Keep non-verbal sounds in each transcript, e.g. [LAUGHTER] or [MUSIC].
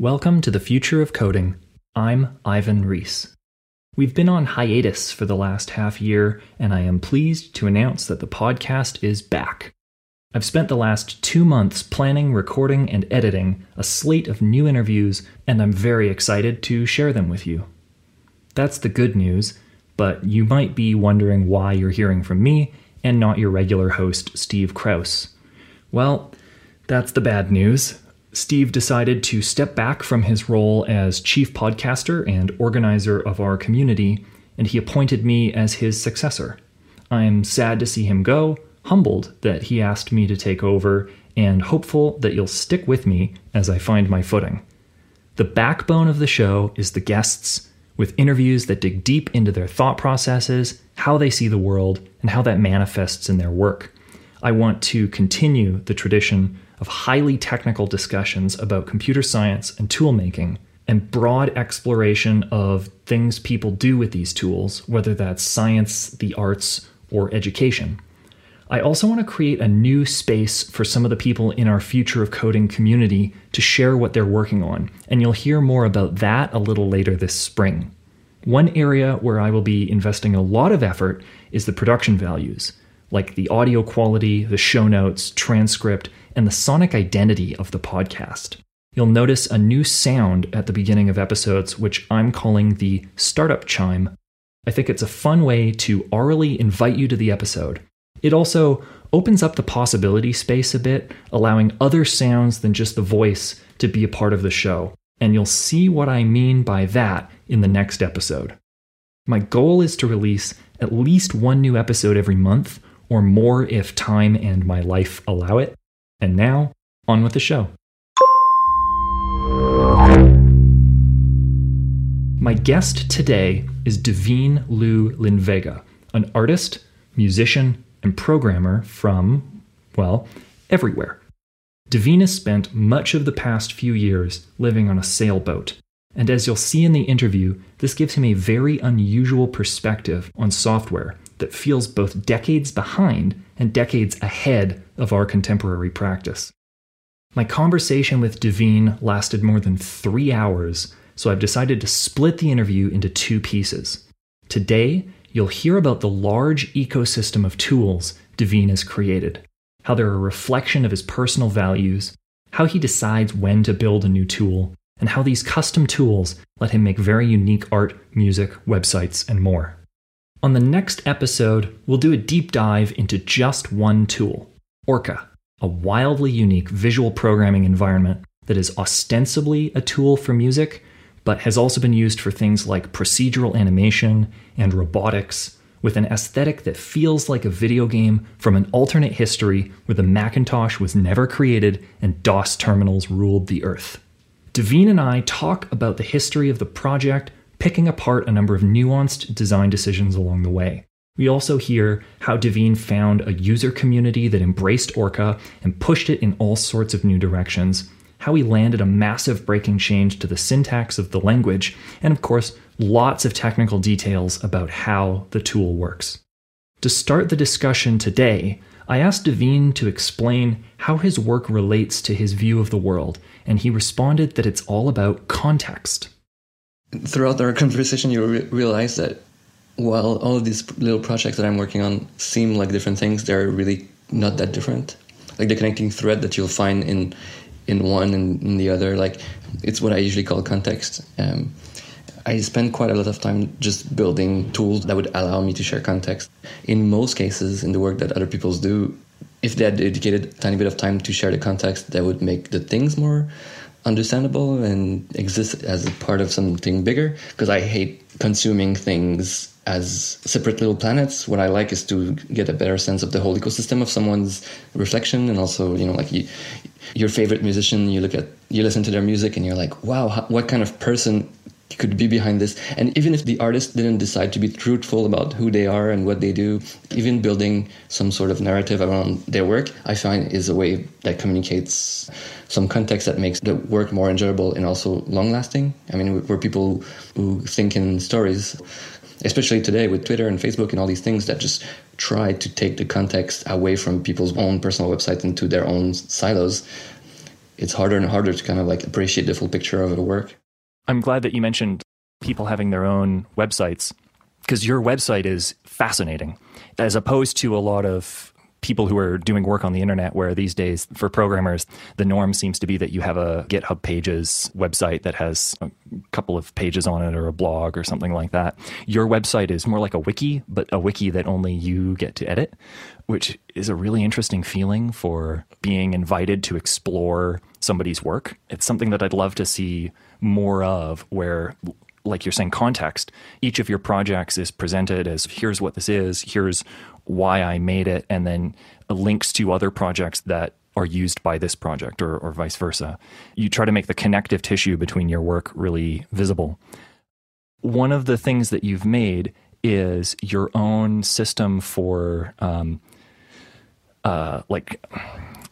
Welcome to the Future of Coding. I'm Ivan Reese. We've been on hiatus for the last half year, and I am pleased to announce that the podcast is back. I've spent the last two months planning, recording, and editing a slate of new interviews, and I'm very excited to share them with you. That's the good news, but you might be wondering why you're hearing from me and not your regular host, Steve Krouse. Well, that's the bad news. Steve decided to step back from his role as chief podcaster and organizer of our community, and he appointed me as his successor. I'm sad to see him go, humbled that he asked me to take over, and hopeful that you'll stick with me as I find my footing. The backbone of the show is the guests, with interviews that dig deep into their thought processes, how they see the world, and how that manifests in their work. I want to continue the tradition of highly technical discussions about computer science and tool making and broad exploration of things people do with these tools, whether that's science, the arts, or education. I also want to create a new space for some of the people in our Future of Coding community to share what they're working on, and you'll hear more about that a little later this spring. One area where I will be investing a lot of effort is the production values, like the audio quality, the show notes, transcript, and the sonic identity of the podcast. You'll notice a new sound at the beginning of episodes, which I'm calling the startup chime. I think it's a fun way to orally invite you to the episode. It also opens up the possibility space a bit, allowing other sounds than just the voice to be a part of the show. And you'll see what I mean by that in the next episode. My goal is to release at least one new episode every month, or more if time and my life allow it. And now, on with the show. My guest today is Devine Lu Linvega, an artist, musician, and programmer from, well, everywhere. Devine has spent much of the past few years living on a sailboat, and as you'll see in the interview, this gives him a very unusual perspective on software that feels both decades behind and decades ahead of our contemporary practice. My conversation with Devine lasted more than three hours, so I've decided to split the interview into two pieces. Today, you'll hear about the large ecosystem of tools Devine has created, how they're a reflection of his personal values, how he decides when to build a new tool, and how these custom tools let him make very unique art, music, websites, and more. On the next episode, we'll do a deep dive into just one tool Orca, a wildly unique visual programming environment that is ostensibly a tool for music, but has also been used for things like procedural animation and robotics, with an aesthetic that feels like a video game from an alternate history where the Macintosh was never created and DOS terminals ruled the earth. Devine and I talk about the history of the project picking apart a number of nuanced design decisions along the way. We also hear how Devine found a user community that embraced Orca and pushed it in all sorts of new directions, how he landed a massive breaking change to the syntax of the language, and of course, lots of technical details about how the tool works. To start the discussion today, I asked Devine to explain how his work relates to his view of the world, and he responded that it's all about context throughout our [LAUGHS] conversation, you re- realize that while all of these little projects that I'm working on seem like different things, they're really not that different. Like the connecting thread that you'll find in in one and in the other, like it's what I usually call context. Um, I spend quite a lot of time just building tools that would allow me to share context. In most cases, in the work that other people do, if they had dedicated a tiny bit of time to share the context, that would make the things more understandable and exist as a part of something bigger because I hate consuming things as separate little planets. What I like is to get a better sense of the whole ecosystem of someone's reflection and also, you know, like you, your favorite musician, you look at, you listen to their music and you're like, wow, what kind of person could be behind this. And even if the artist didn't decide to be truthful about who they are and what they do, even building some sort of narrative around their work, I find is a way that communicates some context that makes the work more enjoyable and also long lasting. I mean, we're people who think in stories, especially today with Twitter and Facebook and all these things that just try to take the context away from people's own personal websites into their own silos it's harder and harder to kind of like appreciate the full picture of the work. I'm glad that you mentioned people having their own websites because your website is fascinating as opposed to a lot of people who are doing work on the internet where these days for programmers the norm seems to be that you have a github pages website that has a couple of pages on it or a blog or something like that. Your website is more like a wiki but a wiki that only you get to edit which is a really interesting feeling for being invited to explore somebody's work. It's something that i'd love to see more of where like you're saying context. Each of your projects is presented as here's what this is. Here's why I made it, and then links to other projects that are used by this project or, or vice versa. You try to make the connective tissue between your work really visible. One of the things that you've made is your own system for, um, uh, like,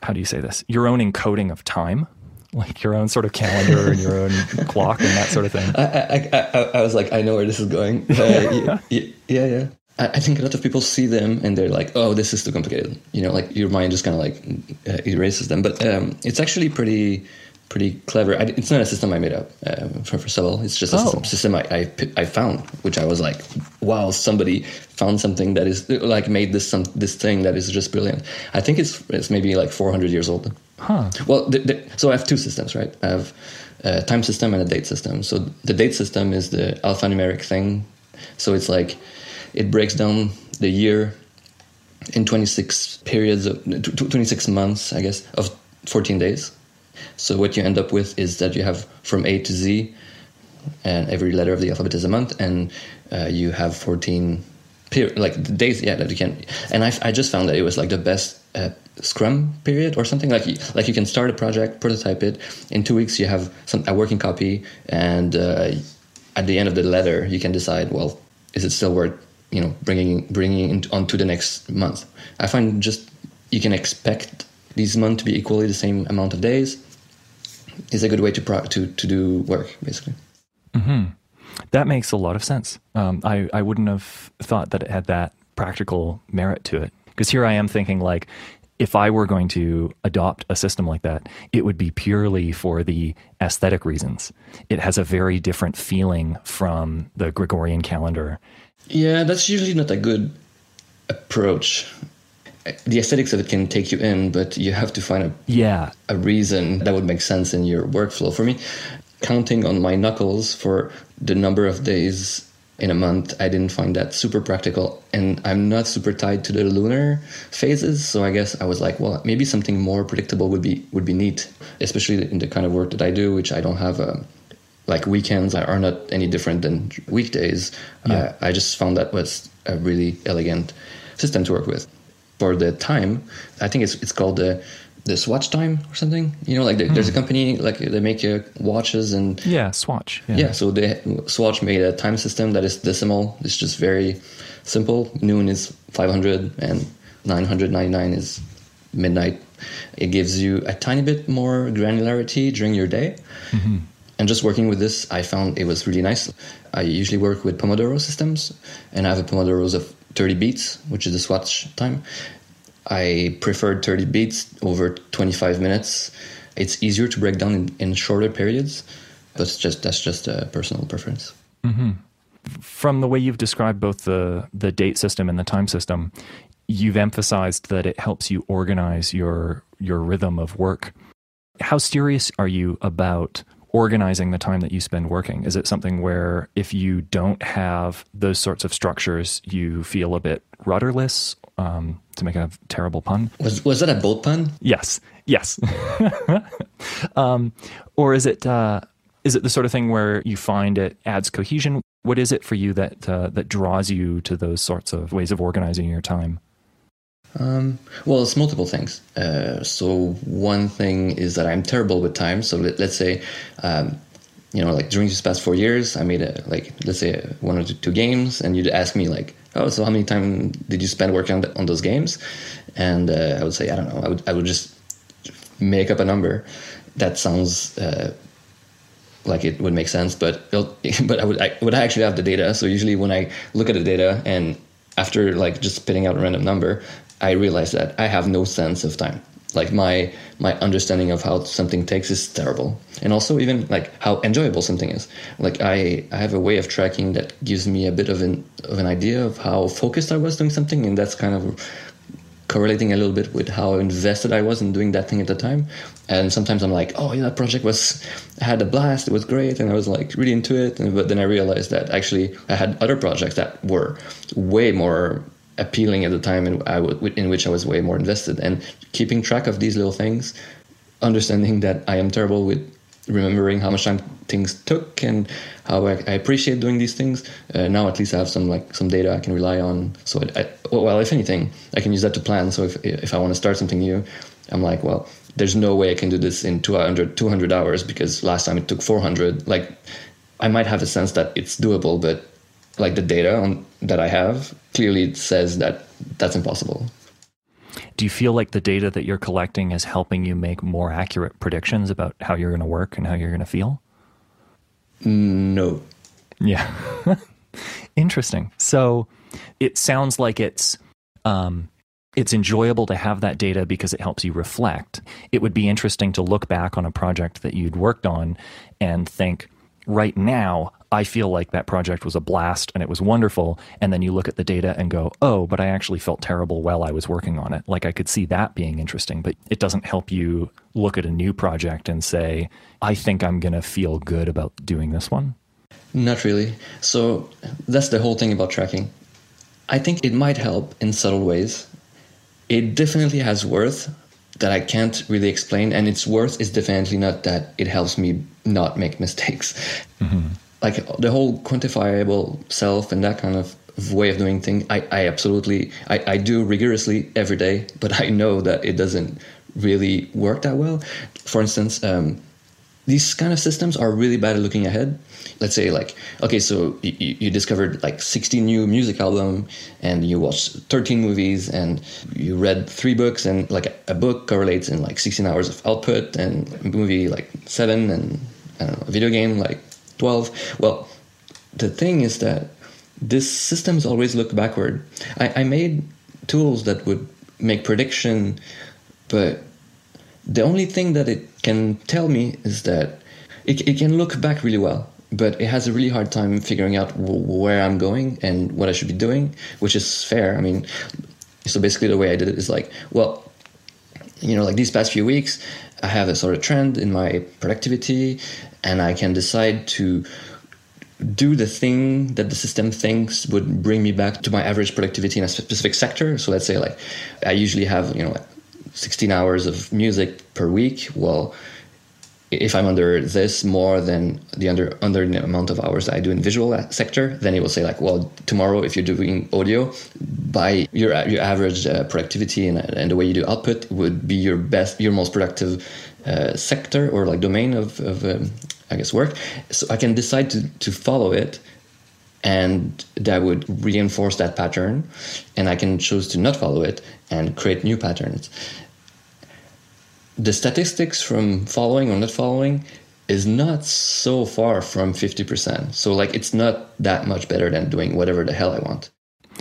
how do you say this? Your own encoding of time like your own sort of calendar and your own clock and that sort of thing. [LAUGHS] I, I, I, I, was like, I know where this is going. Uh, [LAUGHS] yeah, yeah, yeah. I think a lot of people see them and they're like, "Oh, this is too complicated." You know, like your mind just kind of like uh, erases them. But um, it's actually pretty, pretty clever. I, it's not a system I made up uh, for for Seville. It's just a oh. system, I, I, I found, which I was like, "Wow, somebody found something that is like made this some this thing that is just brilliant." I think it's it's maybe like 400 years old. Huh. Well, the, the, so I have two systems, right? I have a time system and a date system. So the date system is the alphanumeric thing. So it's like it breaks down the year in 26 periods of 26 months, I guess, of 14 days. So what you end up with is that you have from A to Z, and every letter of the alphabet is a month, and uh, you have 14 period like the days yeah that you can and I, I just found that it was like the best uh, scrum period or something like you, like you can start a project prototype it in two weeks you have some a working copy and uh, at the end of the letter you can decide well is it still worth you know bringing bringing on to the next month. I find just you can expect these months to be equally the same amount of days. Is a good way to pro- to to do work basically. Mm-hmm. That makes a lot of sense. Um, I I wouldn't have thought that it had that practical merit to it because here I am thinking like if I were going to adopt a system like that, it would be purely for the aesthetic reasons. It has a very different feeling from the Gregorian calendar. Yeah, that's usually not a good approach. The aesthetics of it can take you in, but you have to find a yeah a reason that would make sense in your workflow. For me, counting on my knuckles for the number of days in a month, I didn't find that super practical. And I'm not super tied to the lunar phases, so I guess I was like, well, maybe something more predictable would be would be neat, especially in the kind of work that I do, which I don't have a like weekends are not any different than weekdays. Yeah. Uh, I just found that was a really elegant system to work with. For the time, I think it's it's called the the Swatch time or something. You know, like the, hmm. there's a hmm. company like they make uh, watches and yeah, Swatch. Yeah. yeah, so the Swatch made a time system that is decimal. It's just very simple. Noon is 500 and 999 is midnight. It gives you a tiny bit more granularity during your day. Mm-hmm and just working with this, I found it was really nice. I usually work with Pomodoro systems, and I have a Pomodoro's of 30 beats, which is the Swatch time. I prefer 30 beats over 25 minutes. It's easier to break down in, in shorter periods, but just that's just a personal preference. Mm-hmm. From the way you've described both the the date system and the time system, you've emphasized that it helps you organize your your rhythm of work. How serious are you about organizing the time that you spend working? Is it something where if you don't have those sorts of structures, you feel a bit rudderless? Um, to make a terrible pun. Was was that a boat pun? Yes, yes. [LAUGHS] um, or is it uh, is it the sort of thing where you find it adds cohesion? What is it for you that uh, that draws you to those sorts of ways of organizing your time? Um, well, it's multiple things. Uh, so one thing is that I'm terrible with time. So let, us say, um, you know, like during these past four years, I made a like let's say one or two games, and you'd ask me like, oh, so how many time did you spend working on, the, on those games? And uh, I would say I don't know. I would I would just make up a number that sounds. Uh, like it would make sense, but [LAUGHS] but I would I would actually have the data. So usually when I look at the data and after like just spitting out a random number, I realized that I have no sense of time. like my my understanding of how something takes is terrible. And also even like how enjoyable something is. Like i i have a way of tracking that gives me a bit of an of an idea of how focused i was doing something. And that's kind of correlating a little bit with how invested i was in doing that thing at the time. And sometimes i'm like oh yeah that project was I had a blast. It was great. And i was like really into it. And, but then i realized that actually i had other projects that were way more appealing at the time and I w- in which I was way more invested. And keeping track of these little things, understanding that I am terrible with remembering how much time things took and how I, I appreciate doing these things. Uh, now at least I have some like some data I can rely on. So I, I, well, if anything, I can use that to plan. So if if I want to start something new, I'm like, well, there's no way I can do this in 200 200 hours because last time it took 400. Like, I might have a sense that it's doable, but like the data on, that I have clearly it says that that's impossible. Do you feel like the data that you're collecting is helping you make more accurate predictions about how you're going to work and how you're going to feel? No. Yeah. [LAUGHS] Interesting. So it sounds like it's um, it's enjoyable to have that data because it helps you reflect. It would be interesting to look back on a project that you'd worked on and think, right now, I feel like that project was a blast and it was wonderful. And then you look at the data and go, oh, but I actually felt terrible while I was working on it. Like I could see that being interesting, but it doesn't help you look at a new project and say, I think I'm going to feel good about doing this one. Not really. So that's the whole thing about tracking. I think it might help in subtle ways. It definitely has worth that I can't really explain, and its worth is definitely not that it helps me not make mistakes. Mm-hmm like the whole quantifiable self and that kind of way of doing things i, I absolutely I, I do rigorously every day but i know that it doesn't really work that well. For instance um, these kind of systems are really bad at looking ahead. Let's say like okay so you, you discovered like 60 new music album and you watched 13 movies and you read three books and like a book correlates in like 16 hours of output and movie like seven and know, a video game like 12. Well, the thing is that this systems always look backward. I, I made tools that would make prediction, but the only thing that it can tell me is that it, it can look back really well, but it has a really hard time figuring out where I'm going and what I should be doing, which is fair. I mean, so basically the way I did it is like, well, you know, like these past few weeks, I have a sort of trend in my productivity and I can decide to do the thing that the system thinks would bring me back to my average productivity in a specific sector. So let's say like I usually have, you know, 16 hours of music per week. Well, if I'm under this more than the under under the amount of hours I do in visual sector, then it will say like, well, tomorrow if you're doing audio, by your your average uh, productivity and, and the way you do output would be your best, your most productive uh, sector or like domain of, of um, I guess work. So I can decide to to follow it, and that would reinforce that pattern, and I can choose to not follow it and create new patterns the statistics from following or not following is not so far from 50%. So like it's not that much better than doing whatever the hell I want.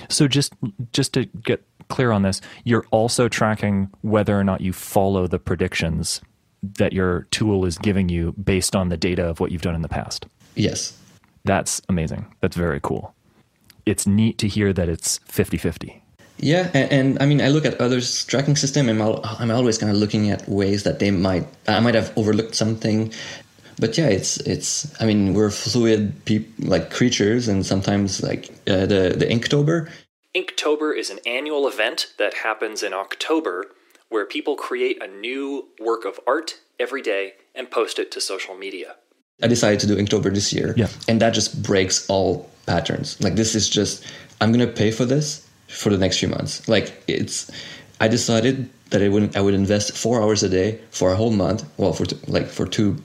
So just just to get clear on this, you're also tracking whether or not you follow the predictions that your tool is giving you based on the data of what you've done in the past. Yes. That's amazing. That's very cool. It's neat to hear that it's 50-50. Yeah, and, and, I mean, I look at others' tracking system, and I'm always kind of looking at ways that they might, I might have overlooked something. But yeah, it's it's. I mean, we're fluid, peop, like creatures, and sometimes like uh, the the Inktober. Inktober is an annual event that happens in October, where people create a new work of art every day and post it to social media. I decided to do Inktober this year, yeah. and that just breaks all patterns. Like this is just, I'm gonna pay for this for the next few months. Like it's, I decided that I would I would invest four hours a day for a whole month. Well, for like for two,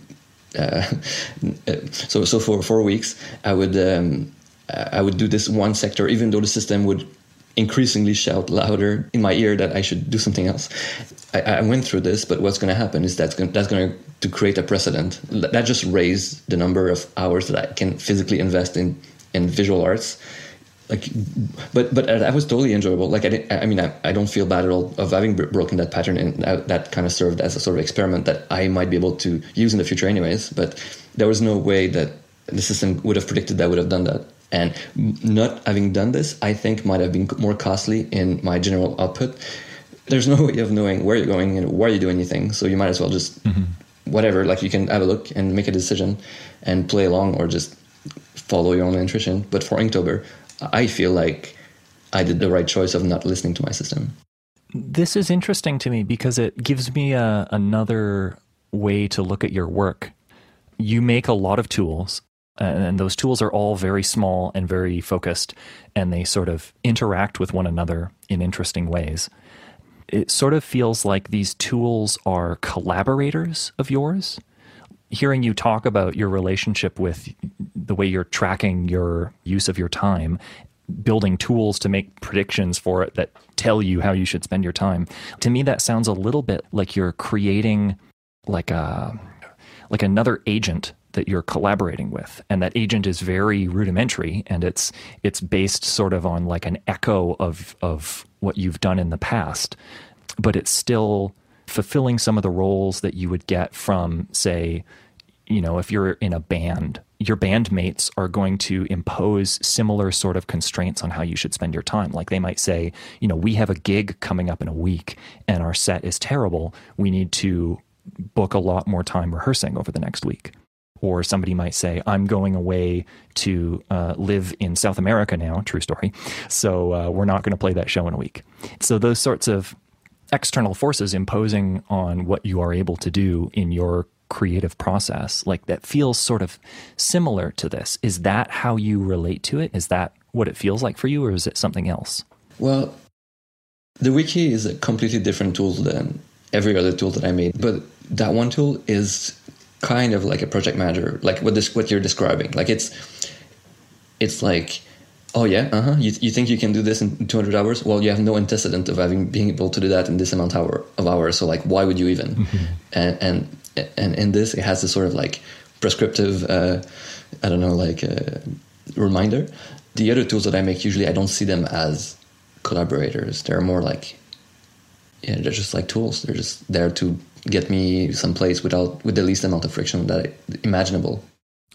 uh, [LAUGHS] so so for four weeks, I would um, I would do this one sector, even though the system would increasingly shout louder in my ear that I should do something else. I, I went through this, but what's going to happen is that's going that's going to create a precedent that just raised the number of hours that I can physically invest in in visual arts like but but that was totally enjoyable. Like i didn't, i mean I, I don't feel bad at all of having broken that pattern and that, that kind of served as a sort of experiment that i might be able to use in the future anyways but there was no way that the system would have predicted that I would have done that. And not having done this i think might have been more costly in my general output. There's no [LAUGHS] way of knowing where you're going and why you do anything so you might as well just mm-hmm. whatever like you can have a look and make a decision and play along or just follow your own intuition. But for inktober I feel like I did the right choice of not listening to my system. This is interesting to me because it gives me a, another way to look at your work. You make a lot of tools, and those tools are all very small and very focused, and they sort of interact with one another in interesting ways. It sort of feels like these tools are collaborators of yours. Hearing you talk about your relationship with the way you're tracking your use of your time building tools to make predictions for it that tell you how you should spend your time. To me that sounds a little bit like you're creating like a like another agent that you're collaborating with and that agent is very rudimentary and it's it's based sort of on like an echo of of what you've done in the past but it's still fulfilling some of the roles that you would get from say you know if you're in a band your bandmates are going to impose similar sort of constraints on how you should spend your time. Like they might say, you know, we have a gig coming up in a week and our set is terrible. We need to book a lot more time rehearsing over the next week. Or somebody might say, I'm going away to uh, live in South America now, true story. So uh, we're not going to play that show in a week. So those sorts of external forces imposing on what you are able to do in your creative process like that feels sort of similar to this. Is that how you relate to it? Is that what it feels like for you or is it something else? Well the wiki is a completely different tool than every other tool that i made but that one tool is kind of like a project manager like what this what you're describing. Like it's it's like oh yeah uh-huh you, you think you can do this in 200 hours? Well you have no antecedent of having being able to do that in this amount of hours so like why would you even? Mm-hmm. and and and in this it has this sort of like prescriptive uh, i don't know like uh, reminder. The other tools that i make usually i don't see them as collaborators. They're more like yeah they're just like tools. They're just there to get me someplace without with the least amount of friction that I, imaginable.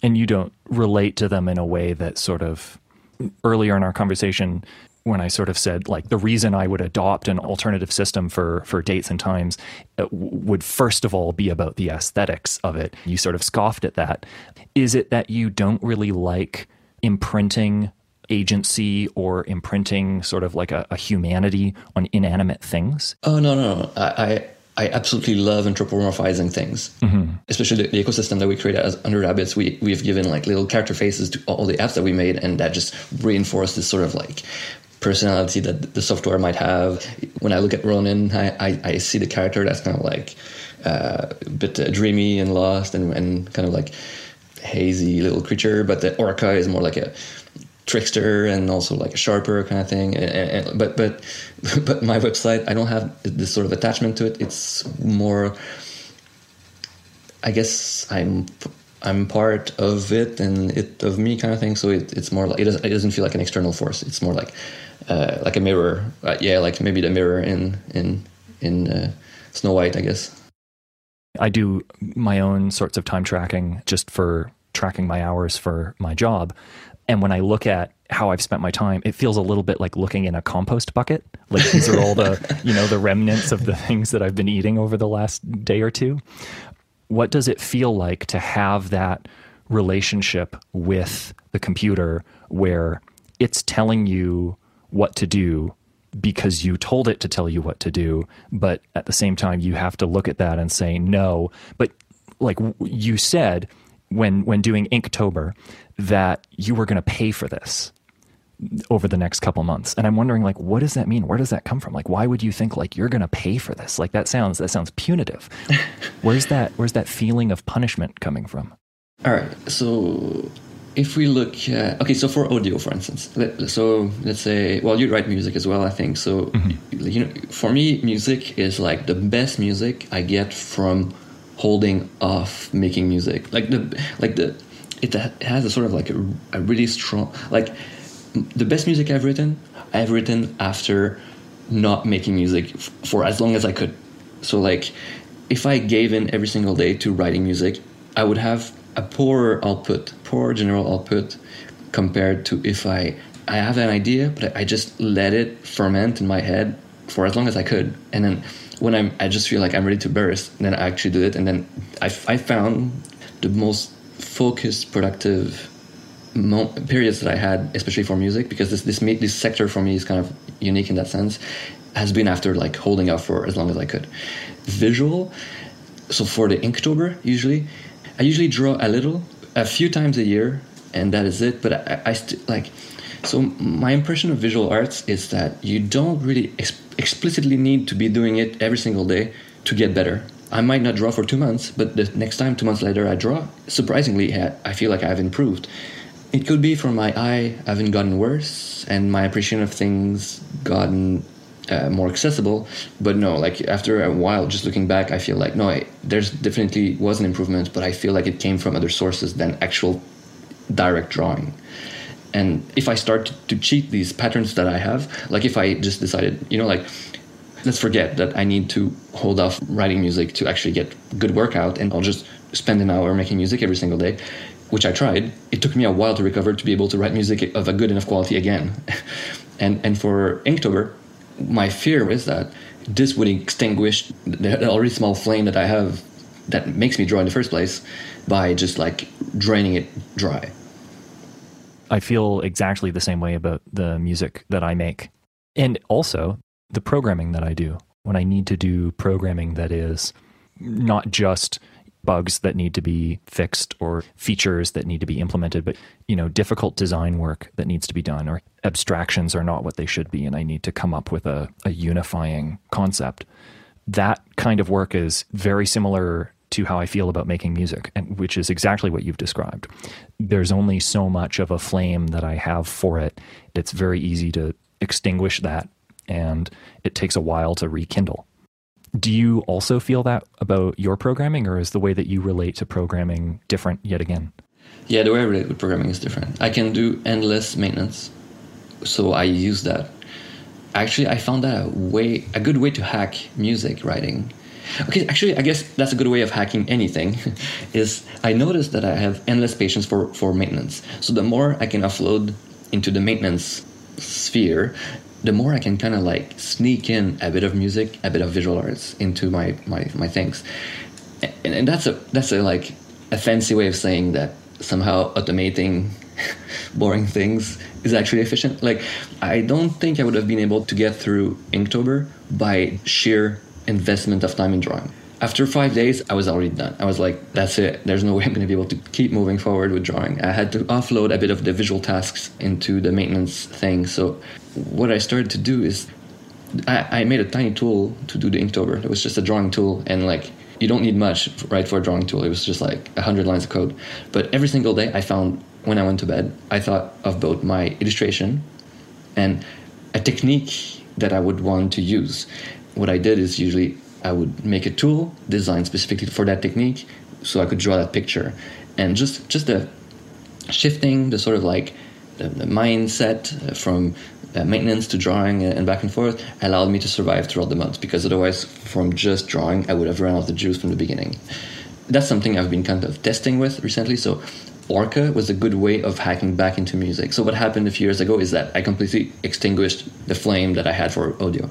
And you don't relate to them in a way that sort of earlier in our conversation when I sort of said like the reason I would adopt an alternative system for for dates and times uh, would first of all be about the aesthetics of it. You sort of scoffed at that. Is it that you don't really like imprinting agency or imprinting sort of like a, a humanity on inanimate things? Oh no no, no. I, I absolutely love anthropomorphizing things, mm-hmm. especially the, the, ecosystem that we create as Hundred Rabbits. We we've given like little character faces to all the apps that we made, and that just reinforced this sort of like personality that the software might have. When I look at Ronin, I, I, I see the character that's kind of like uh, a bit uh, dreamy and lost and, and kind of like hazy little creature. But the orca is more like a trickster and also like a sharper kind of thing. And, and, but but [LAUGHS] but my website, I don't have this sort of attachment to it. It's more, I guess I'm I'm part of it and it of me kind of thing. So it, it's more like it doesn't, it doesn't feel like an external force. It's more like uh, like a mirror. Uh, yeah, like maybe the mirror in in in uh, Snow White, I guess. I do my own sorts of time tracking just for tracking my hours for my job. And when I look at how I've spent my time, it feels a little bit like looking in a compost bucket. Like these are all the, [LAUGHS] you know, the remnants of the things that I've been eating over the last day or two. What does it feel like to have that relationship with the computer where it's telling you what to do because you told it to tell you what to do but at the same time you have to look at that and say no. But like you said when when doing inktober that you were going to pay for this over the next couple months. And i'm wondering like what does that mean? Where does that come from? Like why would you think like you're going to pay for this? Like that sounds that sounds punitive. [LAUGHS] Where's that where's that feeling of punishment coming from? All right. So if we look at, okay so for audio for instance let, so let's say well you write music as well i think so mm-hmm. you know for me music is like the best music i get from holding off making music like the like the it has a sort of like a, a really strong like the best music I've written, I've written after not making music f- for as long as I could. So like, if I gave in every single day to writing music, I would have a poor output, poor general output, compared to if I I have an idea, but I just let it ferment in my head for as long as I could, and then when I'm I just feel like I'm ready to burst, then I actually do it, and then I I found the most focused, productive mo- periods that I had, especially for music, because this this this sector for me is kind of unique in that sense, has been after like holding out for as long as I could. Visual, so for the Inktober, usually, I usually draw a little, a few times a year, and that is it. But I, I st- like, so my impression of visual arts is that you don't really ex- explicitly need to be doing it every single day to get better. I might not draw for two months, but the next time, two months later, I draw. Surprisingly, I feel like I've improved. It could be from my eye having gotten worse and my appreciation of things gotten uh, more accessible. But no, like after a while, just looking back, I feel like no, I, there's definitely was an improvement, but I feel like it came from other sources than actual direct drawing. And if I start to cheat these patterns that I have, like if I just decided, you know, like let's forget that I need to hold off writing music to actually get good workout, and I'll just spend an hour making music every single day which I tried, it took me a while to recover to be able to write music of a good enough quality again. [LAUGHS] and and for Inktober, my fear is that this would extinguish the already small flame that I have that makes me draw in the first place by just like draining it dry. I feel exactly the same way about the music that I make. And also the programming that I do. When I need to do programming that is not just bugs that need to be fixed or features that need to be implemented, but you know, difficult design work that needs to be done or abstractions are not what they should be and I need to come up with a, a unifying concept. That kind of work is very similar to how I feel about making music, and which is exactly what you've described. There's only so much of a flame that I have for it. It's very easy to extinguish that, and it takes a while to rekindle. Do you also feel that about your programming, or is the way that you relate to programming different yet again? Yeah, the way I relate with programming is different. I can do endless maintenance, so I use that. Actually, I found that a way, a good way to hack music writing. Okay, actually, I guess that's a good way of hacking anything. [LAUGHS] is I noticed that I have endless patience for for maintenance. So the more I can offload into the maintenance sphere, the more I can kind of like sneak in a bit of music, a bit of visual arts into my my, my things, and, and that's a that's a like a fancy way of saying that somehow automating [LAUGHS] boring things is actually efficient. Like I don't think I would have been able to get through Inktober by sheer investment of time in drawing. After five days, I was already done. I was like, that's it. There's no way I'm going to be able to keep moving forward with drawing. I had to offload a bit of the visual tasks into the maintenance thing. So, what I started to do is I, I made a tiny tool to do the Inktober. It was just a drawing tool, and like, you don't need much, right, for a drawing tool. It was just like 100 lines of code. But every single day, I found when I went to bed, I thought of both my illustration and a technique that I would want to use. What I did is usually I would make a tool designed specifically for that technique, so I could draw that picture, and just just the shifting, the sort of like the, the mindset from uh, maintenance to drawing and back and forth allowed me to survive throughout the month because otherwise, from just drawing, I would have run out of the juice from the beginning. That's something I've been kind of testing with recently. So, Orca was a good way of hacking back into music. So, what happened a few years ago is that I completely extinguished the flame that I had for audio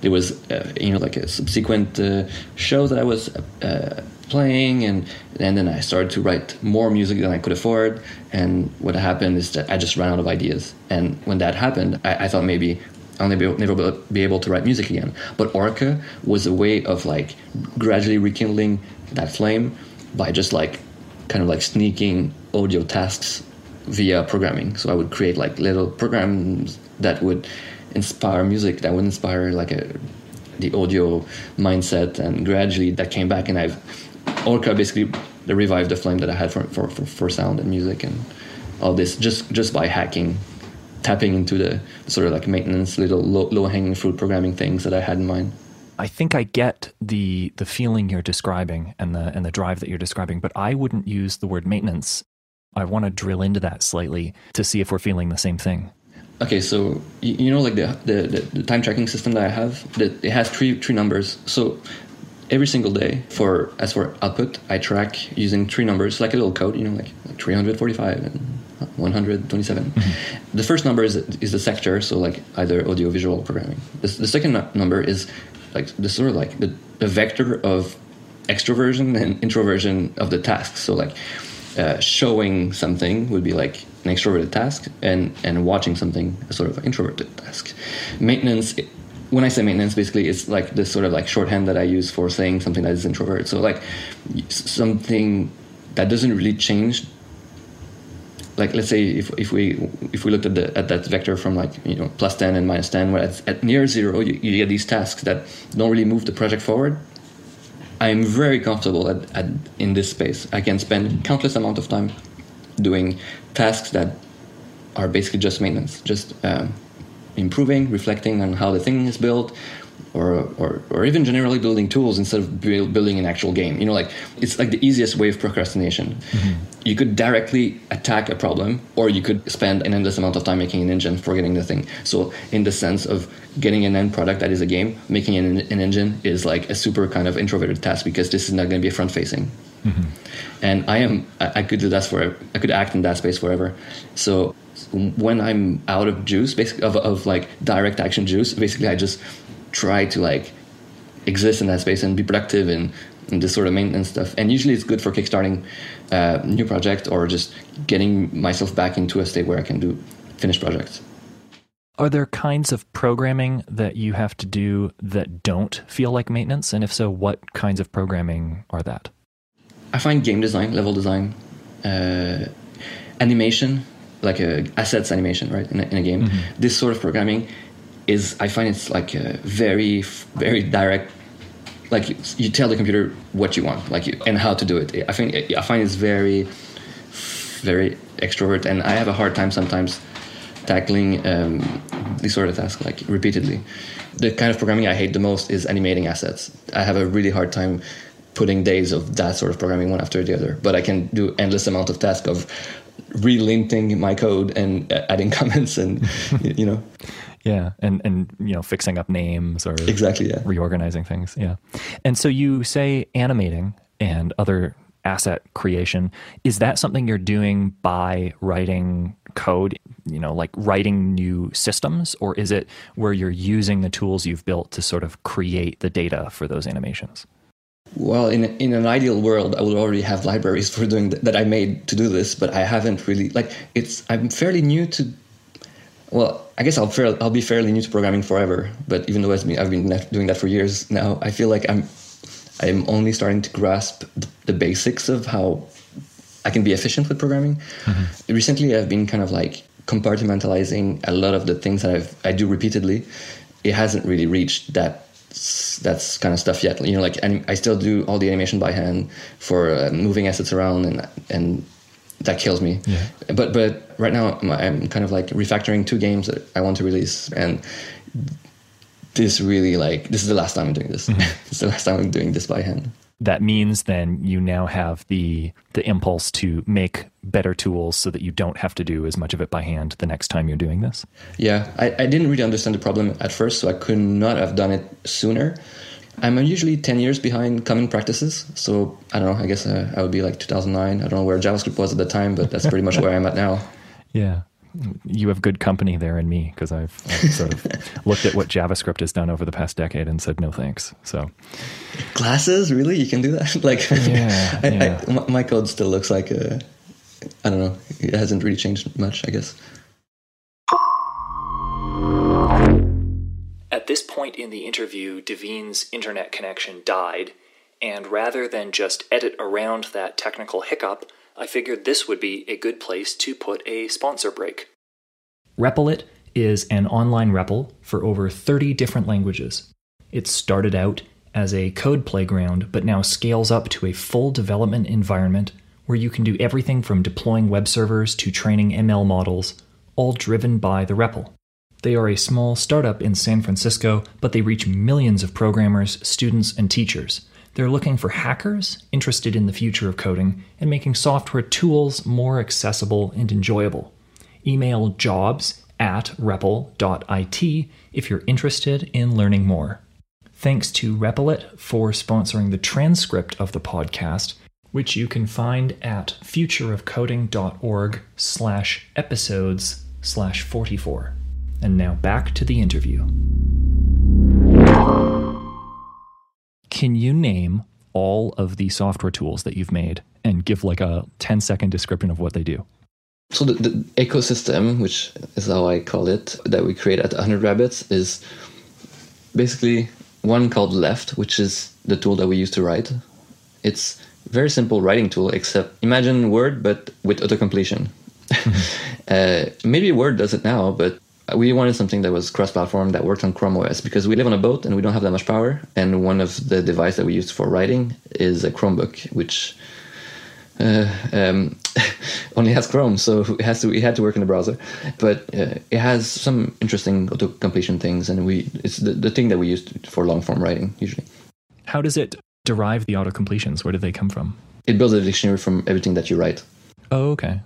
there was uh, you know like a subsequent uh, show that I was uh, playing and and then I started to write more music than I could afford. And what happened is that I just ran out of ideas. And when that happened I, I thought maybe I'll never, never be able to write music again. But Orca was a way of like gradually rekindling that flame by just like kind of like sneaking audio tasks via programming. So I would create like little programs that would inspire music that would inspire like a the audio mindset and gradually that came back and I've Orca basically revived the flame that I had for, for, for, for sound and music and all this just just by hacking tapping into the, sort of like maintenance little low, low hanging fruit programming things that I had in mind. I think I get the the feeling you're describing and the and the drive that you're describing, but I wouldn't use the word maintenance. I want to drill into that slightly to see if we're feeling the same thing. Okay, so you, you know, like the, the, the the time tracking system that I have, that it has three three numbers. So every single day for as for output, I track using three numbers, like a little code, you know, like, like 345 and 127. Mm-hmm. The first number is is the sector, so like either audio visual programming. The, the second number is like the sort of like the, the vector of extroversion and introversion of the task. So like uh, showing something would be like an extroverted task, and and watching something a sort of introverted task. Maintenance. When I say maintenance, basically it's like this sort of like shorthand that I use for saying something that is introvert. So like something that doesn't really change like let's say if, if we if we looked at the at that vector from like you know plus 10 and minus 10 where at, at near zero you, you, get these tasks that don't really move the project forward I'm very comfortable at, at, in this space. I can spend countless amount of time doing tasks that are basically just maintenance, just um, improving, reflecting on how the thing is built, or, or, or even generally building tools instead of build, building an actual game. You know, like it's like the easiest way of procrastination. Mm-hmm. You could directly attack a problem, or you could spend an endless amount of time making an engine for getting the thing. So, in the sense of getting an end product that is a game, making an, an engine is like a super kind of introverted task because this is not going to be front facing. Mm-hmm. And I am, I, could do that for, I could act in that space forever. So when I'm out of juice, basically of, of like direct action juice, basically I just try to like exist in that space and be productive and, in this sort of maintenance stuff. And usually it's good for kickstarting a uh, new project or just getting myself back into a state where I can do finished projects. Are there kinds of programming that you have to do that don't feel like maintenance? And if so, what kinds of programming are that? I find game design, level design, uh, animation, like a assets animation, right, in a, in a game. Mm-hmm. This sort of programming is I find it's like a very very direct like you, you tell the computer what you want like you, and how to do it I think I find it's very very extrovert and I have a hard time sometimes tackling um, this sort of task like repeatedly the kind of programming I hate the most is animating assets I have a really hard time putting days of that sort of programming one after the other. But I can do endless amount of tasks of relinting my code and uh, adding [LAUGHS] comments and you know. Yeah, and and you know fixing up names or exactly yeah. reorganizing things. Yeah, and so you say animating and other asset creation. Is that something you're doing by writing code you know like writing new systems? Or is it where you're using the tools you've built to sort of create the data for those animations well in in an ideal world i would already have libraries for doing th- that i made to do this but i haven't really like it's i'm fairly new to well, I guess I'll fair, I'll be fairly new to programming forever. But even though I've been, I've been doing that for years now, I feel like I'm I'm only starting to grasp the basics of how I can be efficient with programming. Mm-hmm. Recently, I've been kind of like compartmentalizing a lot of the things that I've, I do repeatedly. It hasn't really reached that that's kind of stuff yet. You know, like I still do all the animation by hand for uh, moving assets around and and that kills me. Yeah. But but right now I'm kind of like refactoring two games that I want to release, and this really like this is the last time I'm doing this. Mm-hmm. [LAUGHS] it's the last time I'm doing this by hand. That means then you now have the the impulse to make better tools so that you don't have to do as much of it by hand the next time you're doing this. Yeah, I, I didn't really understand the problem at first, so I could not have done it sooner. I'm usually 10 years behind common practices. So I don't know, I guess uh, I would be like 2009. I don't know where JavaScript was at the time, but that's pretty much where I'm at now. [LAUGHS] Yeah. You have good company there in me because I've, I've, sort of [LAUGHS] looked at what JavaScript has done over the past decade and said no thanks. So, classes, really? You can do that? [LAUGHS] like, yeah, [LAUGHS] I, yeah. I, my code still looks like a, I don't know. It hasn't really changed much, I guess. At this point in the interview, Devine's internet connection died, and rather than just edit around that technical hiccup, I figured this would be a good place to put a sponsor break. Repl.it is an online REPL for over 30 different languages. It started out as a code playground, but now scales up to a full development environment where you can do everything from deploying web servers to training ML models, all driven by the REPL. They are a small startup in San Francisco, but they reach millions of programmers, students, and teachers. They're looking for hackers interested in the future of coding and making software tools more accessible and enjoyable. Email jobs at repl.it if you're interested in learning more. Thanks to Replit for sponsoring the transcript of the podcast, which you can find at futureofcoding.org slash episodes slash 44. And now back to the interview. Can you name all of the software tools that you've made and give like a 10 second description of what they do? So the, the ecosystem, which is how I call it, that we create at Hundred Rabbits is basically one called Left, which is the tool that we use to write. It's a very simple writing tool, except imagine Word, but with auto-completion. [LAUGHS] uh, maybe Word does it now, but we wanted something that was cross-platform that worked on Chrome OS because we live on a boat and we don't have that much power. And one of the devices that we use for writing is a Chromebook, which uh, um, [LAUGHS] only has Chrome, so it has to it had to work in the browser. But uh, it has some interesting auto completion things, and we it's the, the thing that we use for long form writing usually. How does it derive the auto completions? Where do they come from? It builds a dictionary from everything that you write. Oh, okay.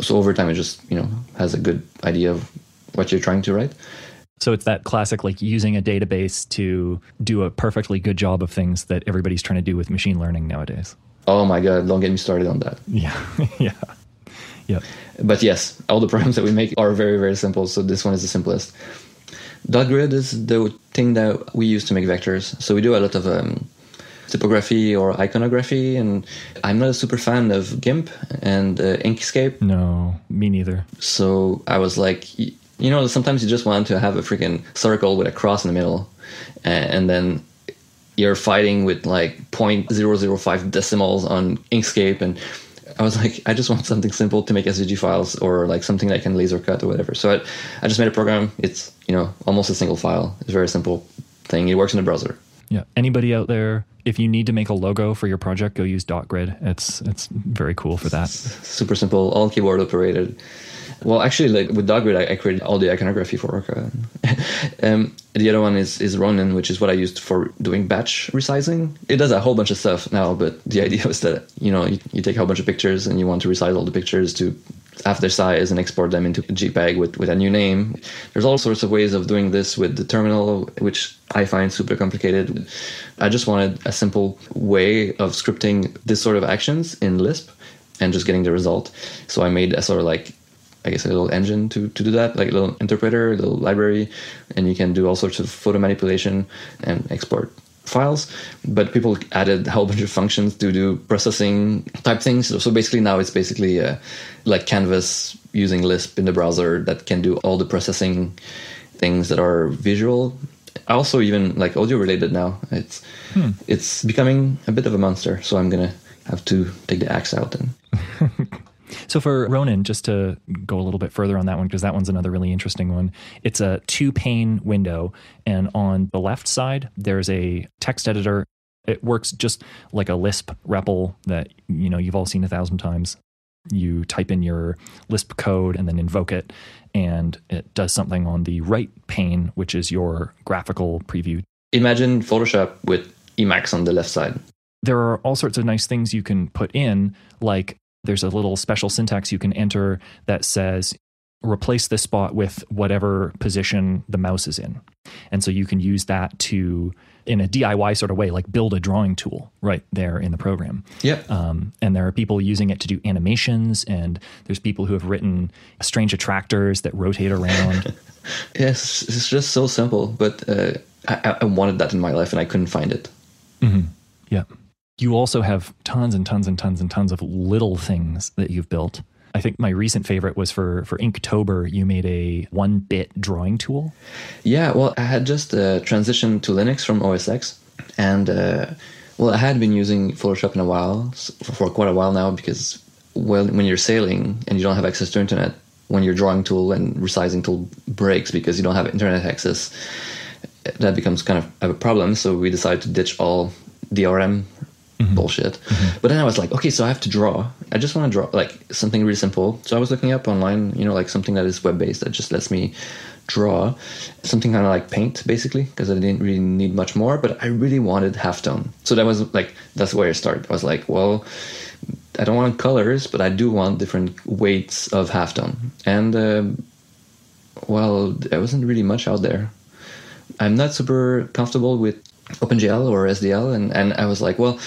So over time, it just you know has a good idea of what you're trying to write. So it's that classic like using a database to do a perfectly good job of things that everybody's trying to do with machine learning nowadays. Oh my god, don't get me started on that. [LAUGHS] Yeah. [LAUGHS] yeah. Yeah. But yes, all the [LAUGHS] programs that we make are very, very simple. So this one is the simplest. Dotgrid is the thing that we use to make vectors. So we do a lot of um, typography or iconography, and I'm not a super fan of GIMP and uh, Inkscape. No, me neither. So I was like, you know, sometimes you just want to have a freaking circle with a cross in the middle, and then you're fighting with like 0.005 decimals on Inkscape and I was like, I just want something simple to make SVG files or like something that I can laser cut or whatever. So I, I just made a program. It's, you know, almost a single file. It's a very simple thing. It works in the browser. Yeah. Anybody out there, if you need to make a logo for your project, go use Dotgrid. It's it's very cool for that. Super simple, all keyboard operated. Well, actually, like with Grid, I, I created all the iconography for Orca. [LAUGHS] um, the other one is is Ronin, which is what I used for doing batch resizing. It does a whole bunch of stuff now, but the idea [LAUGHS] was that you know you, you take a whole bunch of pictures and you want to resize all the pictures to half their size and export them into JPEG with, with a new name. There's all sorts of ways of doing this with the terminal, which I find super complicated. I just wanted a simple way of scripting this sort of actions in Lisp and just getting the result. So I made a sort of like I guess a little engine to, to do that, like a little interpreter, a little library, and you can do all sorts of photo manipulation and export files. But people added a whole bunch of functions to do processing type things. So, so basically now it's basically uh, like Canvas using Lisp in the browser that can do all the processing things that are visual. Also, even like audio related now. It's hmm. it's becoming a bit of a monster. So I'm gonna have to take the axe out and. [LAUGHS] So for Ronin, just to go a little bit further on that one, because that one's another really interesting one. It's a two pane window, and on the left side there's a text editor. It works just like a Lisp REPL that you know you've all seen a thousand times. You type in your Lisp code and then invoke it, and it does something on the right pane, which is your graphical preview. Imagine Photoshop with Emacs on the left side there are all sorts of nice things you can put in, like there's a little special syntax you can enter that says replace this spot with whatever position the mouse is in. And so you can use that to, in a DIY sort of way, like build a drawing tool right there in the program. Yeah. Um, and there are people using it to do animations, and there's people who have written strange attractors that rotate around. [LAUGHS] yes, it's just so simple, but uh, I, I, wanted that in my life and I couldn't find it. Mm-hmm. Yeah you also have tons and tons and tons and tons of little things that you've built. I think my recent favorite was for for Inktober. You made a one bit drawing tool. Yeah, well, I had just uh, transitioned to Linux from OS X, and uh, well, I had been using Photoshop in a while for quite a while now because well, when you're sailing and you don't have access to internet, when your drawing tool and resizing tool breaks because you don't have internet access, that becomes kind of a problem. So we decided to ditch all DRM mm-hmm. bullshit. Mm-hmm. But then I was like, okay, so I have to draw. I just want to draw like something really simple. So I was looking up online, you know, like something that is web based that just lets me draw something kind of like paint basically because I didn't really need much more, but I really wanted halftone. So that was like that's where I started. I was like, well, I don't want colors, but I do want different weights of halftone. And uh, well, there wasn't really much out there. I'm not super comfortable with OpenGL or SDL, and, and I was like, well,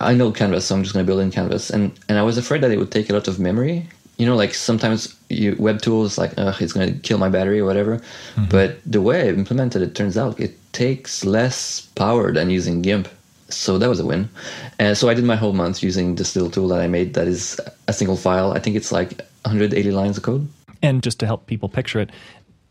I know Canvas, so I'm just going to build in Canvas, and and I was afraid that it would take a lot of memory. You know, like sometimes you, web tools like Ugh, it's going to kill my battery or whatever. Mm-hmm. But the way I implemented it turns out it takes less power than using GIMP. So that was a win. And so I did my whole month using this little tool that I made that is a single file. I think it's like 180 lines of code. And just to help people picture it,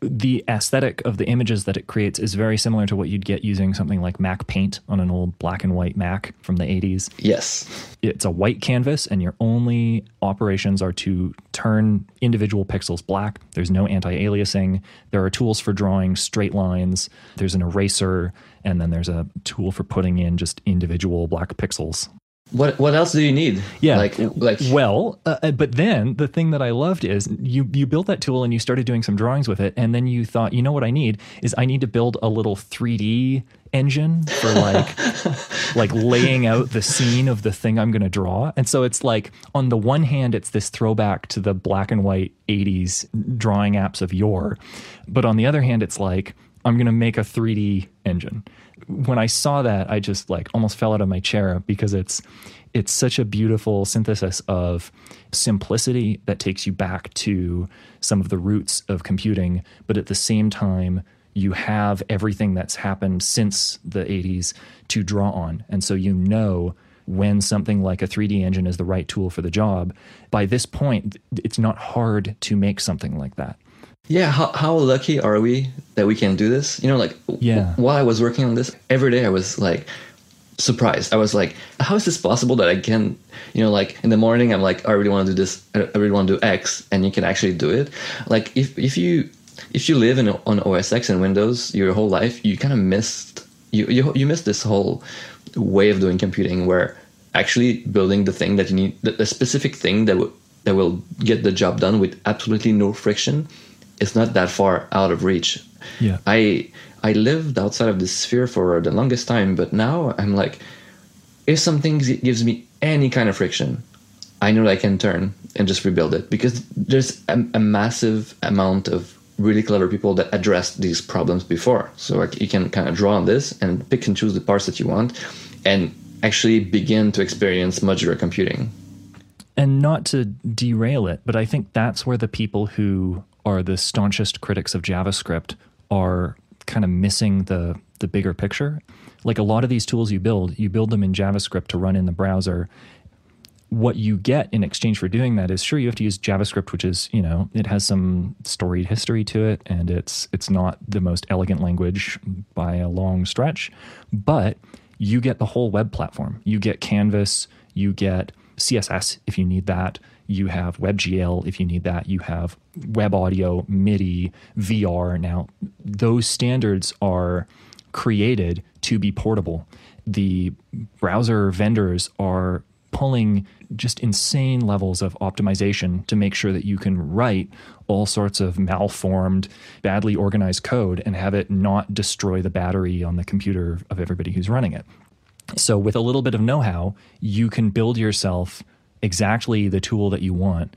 the aesthetic of the images that it creates is very similar to what you'd get using something like MacPaint on an old black and white Mac from the 80s. Yes. It's a white canvas, and your only operations are to turn individual pixels black. There's no anti aliasing. There are tools for drawing straight lines. There's an eraser, and then there's a tool for putting in just individual black pixels. What what else do you need? Yeah, like like well, uh, uh, but then the thing that I loved is you you built that tool and you started doing some drawings with it, and then you thought, you know what I need is I need to build a little 3D engine for like [LAUGHS] like laying out the scene of the thing I'm going to draw. And so it's like on the one hand it's this throwback to the black and white 80s drawing apps of yore, but on the other hand it's like I'm going to make a 3D engine when I saw that, I just like almost fell out of my chair because it's it's such a beautiful synthesis of simplicity that takes you back to some of the roots of computing, but at the same time you have everything that's happened since the 80s to draw on. And so you know when something like a 3D engine is the right tool for the job. By this point, it's not hard to make something like that yeah how, how lucky are we that we can do this? You know like yeah. while i was working on this every day i was like surprised. I was like how is this possible that i can you know like in the morning i'm like i really want to do this i really want to do x and you can actually do it? Like if if you if you live in on os x and windows your whole life you kind of missed you, you you missed this whole way of doing computing where actually building the thing that you need the, the specific thing that will that will get the job done with absolutely no friction it's not that far out of reach. Yeah. I I lived outside of this sphere for the longest time, but now I'm like, if something gives me any kind of friction, I know I can turn and just rebuild it because there's a, a massive amount of really clever people that addressed these problems before. So like, you can kind of draw on this and pick and choose the parts that you want, and actually begin to experience modular computing. And not to derail it, but I think that's where the people who are the staunchest critics of JavaScript are kind of missing the the bigger picture. Like a lot of these tools you build, you build them in JavaScript to run in the browser. What you get in exchange for doing that is sure you have to use JavaScript, which is, you know, it has some storied history to it and it's it's not the most elegant language by a long stretch, but you get the whole web platform. You get Canvas, you get CSS if you need that you have WebGL if you need that, you have web audio, MIDI, VR. Now, those standards are created to be portable. The browser vendors are pulling just insane levels of optimization to make sure that you can write all sorts of malformed, badly organized code and have it not destroy the battery on the computer of everybody who's running it. So, with a little bit of know how, you can build yourself exactly the tool that you want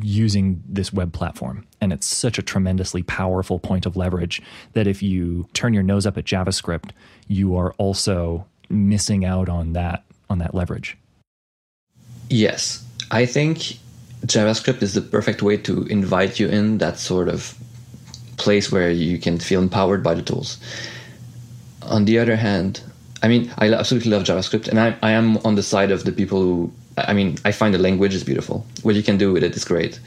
using this web platform. And it's such a tremendously powerful point of leverage that if you turn your nose up at JavaScript, you are also missing out on that on that leverage. Yes. I think JavaScript is the perfect way to invite you in that sort of place where you can feel empowered by the tools. On the other hand, I mean, I absolutely love JavaScript, and I, I am on the side of the people who I mean, I find the language is beautiful. What you can do with it is great.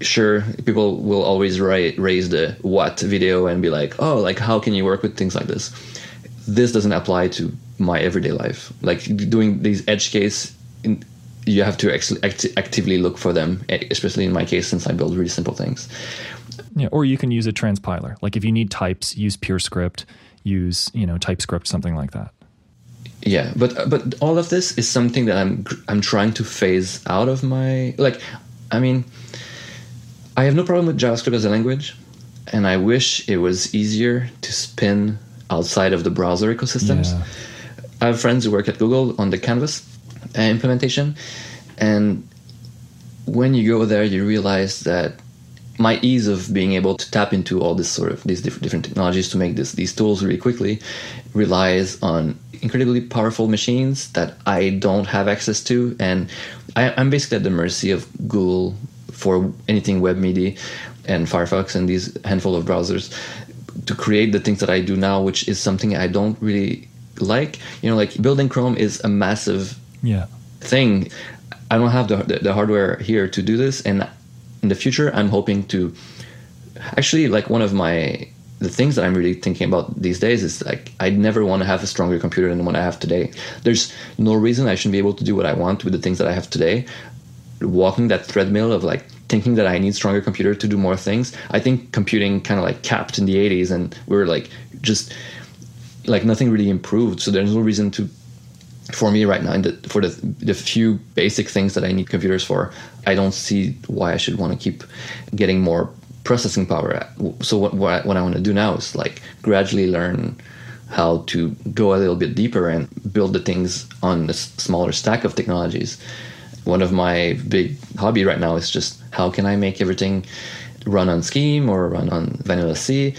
Sure, people will always ra- raise the Wat video and be like, oh, like how can you work with things like this? This doesn't apply to my everyday life. Like doing these edge case, in, you have to ex- act- actively look for them. Especially in my case, since I build really simple things. Yeah, or you can use a transpiler. Like if you need types, use PureScript, use you know TypeScript, something like that yeah but but all of this is something that i'm i'm trying to phase out of my like i mean i have no problem with javascript as a language and i wish it was easier to spin outside of the browser ecosystems yeah. i have friends who work at google on the canvas uh, implementation and when you go there you realize that my ease of being able to tap into all this sort of these different, different technologies to make this these tools really quickly relies on incredibly powerful machines that I don't have access to, and I, am basically at the mercy of Google for anything web media and Firefox and these handful of browsers to create the things that I do now, which is something I don't really like. You know, like building Chrome is a massive yeah thing. I don't have the, the, the hardware here to do this, and in the future, I'm hoping to actually like one of my the things that I'm really thinking about these days is like I'd never want to have a stronger computer than what I have today. There's no reason I shouldn't be able to do what I want with the things that I have today. Walking that treadmill of like thinking that I need stronger computer to do more things. I think computing kind of like capped in the 80s and we are like just like nothing really improved. So there's no reason to for me right now the, for the the few basic things that I need computers for, I don't see why I should want to keep getting more processing power. So what what I, what I want to do now is like gradually learn how to go a little bit deeper and build the things on a smaller stack of technologies. One of my big hobby right now is just how can I make everything run on Scheme or run on Vanilla C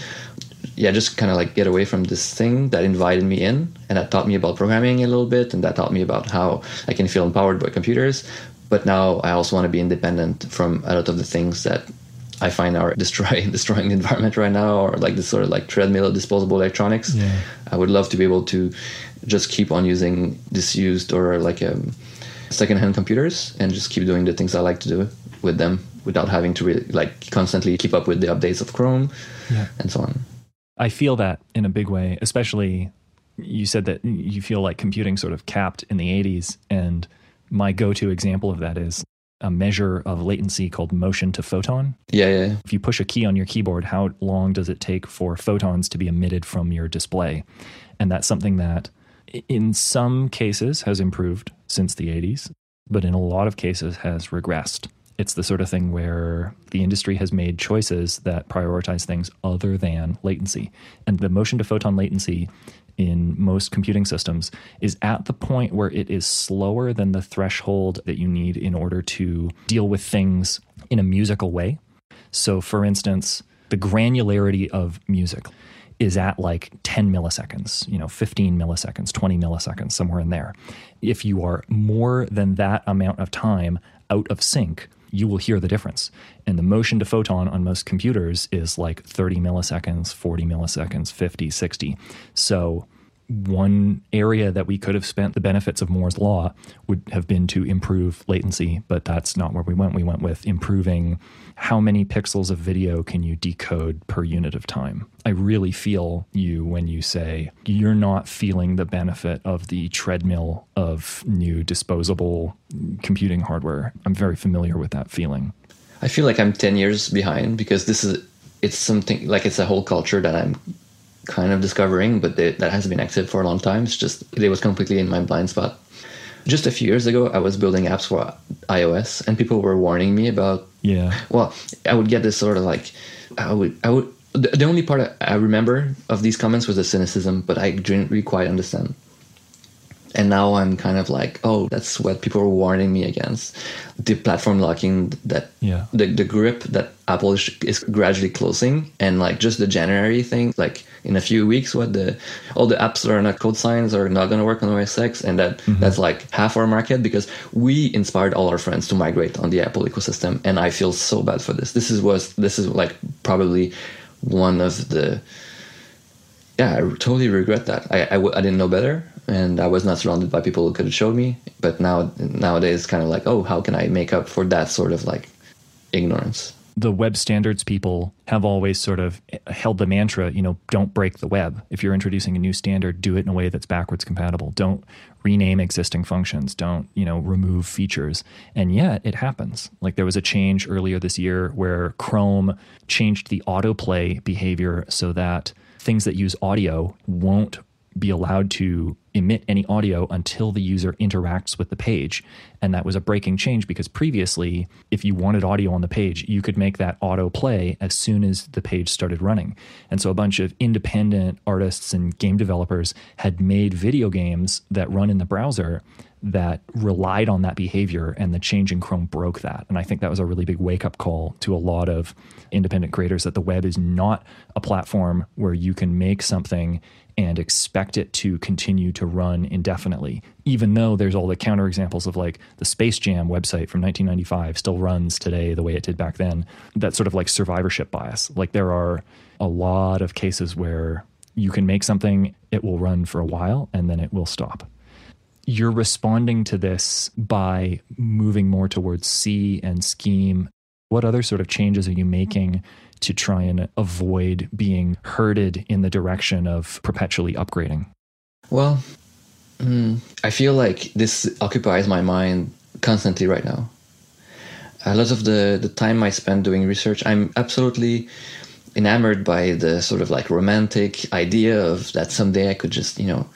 yeah, just kind of like get away from this thing that invited me in and that taught me about programming a little bit and that taught me about how I can feel empowered by computers. But now I also want to be independent from a lot of the things that I find are [LAUGHS] destroying destroying the environment right now, or like this sort of like treadmill of disposable electronics. Yeah. I would love to be able to just keep on using disused or like um, secondhand computers and just keep doing the things I like to do with them without having to really like constantly keep up with the updates of Chrome yeah. and so on. I feel that in a big way, especially you said that you feel like computing sort of capped in the 80s. And my go to example of that is a measure of latency called motion to photon. Yeah, yeah. If you push a key on your keyboard, how long does it take for photons to be emitted from your display? And that's something that in some cases has improved since the 80s, but in a lot of cases has regressed it's the sort of thing where the industry has made choices that prioritize things other than latency. And the motion to photon latency in most computing systems is at the point where it is slower than the threshold that you need in order to deal with things in a musical way. So, for instance, the granularity of music is at like 10 milliseconds, you know, 15 milliseconds, 20 milliseconds, somewhere in there. If you are more than that amount of time out of sync, you will hear the difference. And the motion to photon on most computers is like 30 milliseconds, 40 milliseconds, 50, 60. So one area that we could have spent the benefits of Moore's law would have been to improve latency, but that's not where we went. We went with improving how many pixels of video can you decode per unit of time. I really feel you when you say you're not feeling the benefit of the treadmill of new disposable computing hardware. I'm very familiar with that feeling. I feel like I'm 10 years behind because this is it's something like it's a whole culture that I'm kind of discovering, but they, that has been active for a long time. It's just it was completely in my blind spot. Just a few years ago, I was building apps for iOS, and people were warning me about. Yeah. Well, I would get this sort of like, I would, I would. The, the only part I remember of these comments was the cynicism, but I didn't really quite understand. And now I'm kind of like, oh, that's what people are warning me against. The platform locking that yeah. the, the grip that Apple is, is gradually closing and like just the January thing, like in a few weeks, what the all the apps that are not code signs are not gonna work on OS X and that mm-hmm. that's like half our market because we inspired all our friends to migrate on the Apple ecosystem and I feel so bad for this. This is was this is like probably one of the yeah, I totally regret that. I, I, I didn't know better and I was not surrounded by people who could have showed me. But now nowadays, kind of like, oh, how can I make up for that sort of like ignorance? The web standards people have always sort of held the mantra, you know, don't break the web. If you're introducing a new standard, do it in a way that's backwards compatible. Don't rename existing functions. Don't, you know, remove features. And yet it happens. Like there was a change earlier this year where Chrome changed the autoplay behavior so that things that use audio won't be allowed to emit any audio until the user interacts with the page. And that was a breaking change because previously, if you wanted audio on the page, you could make that auto play as soon as the page started running. And so a bunch of independent artists and game developers had made video games that run in the browser that relied on that behavior and the change in Chrome broke that. And I think that was a really big wake up call to a lot of independent creators that the web is not a platform where you can make something and expect it to continue to run indefinitely, even though there's all the counterexamples of like the Space Jam website from 1995 still runs today the way it did back then. That sort of like survivorship bias. Like there are a lot of cases where you can make something, it will run for a while, and then it will stop. You're responding to this by moving more towards C and scheme. What other sort of changes are you making to try and avoid being herded in the direction of perpetually upgrading? Well, mm, I feel like this occupies my mind constantly right now. A lot of the, the time I spend doing research, I'm absolutely enamored by the sort of like romantic idea of that someday I could just, you know,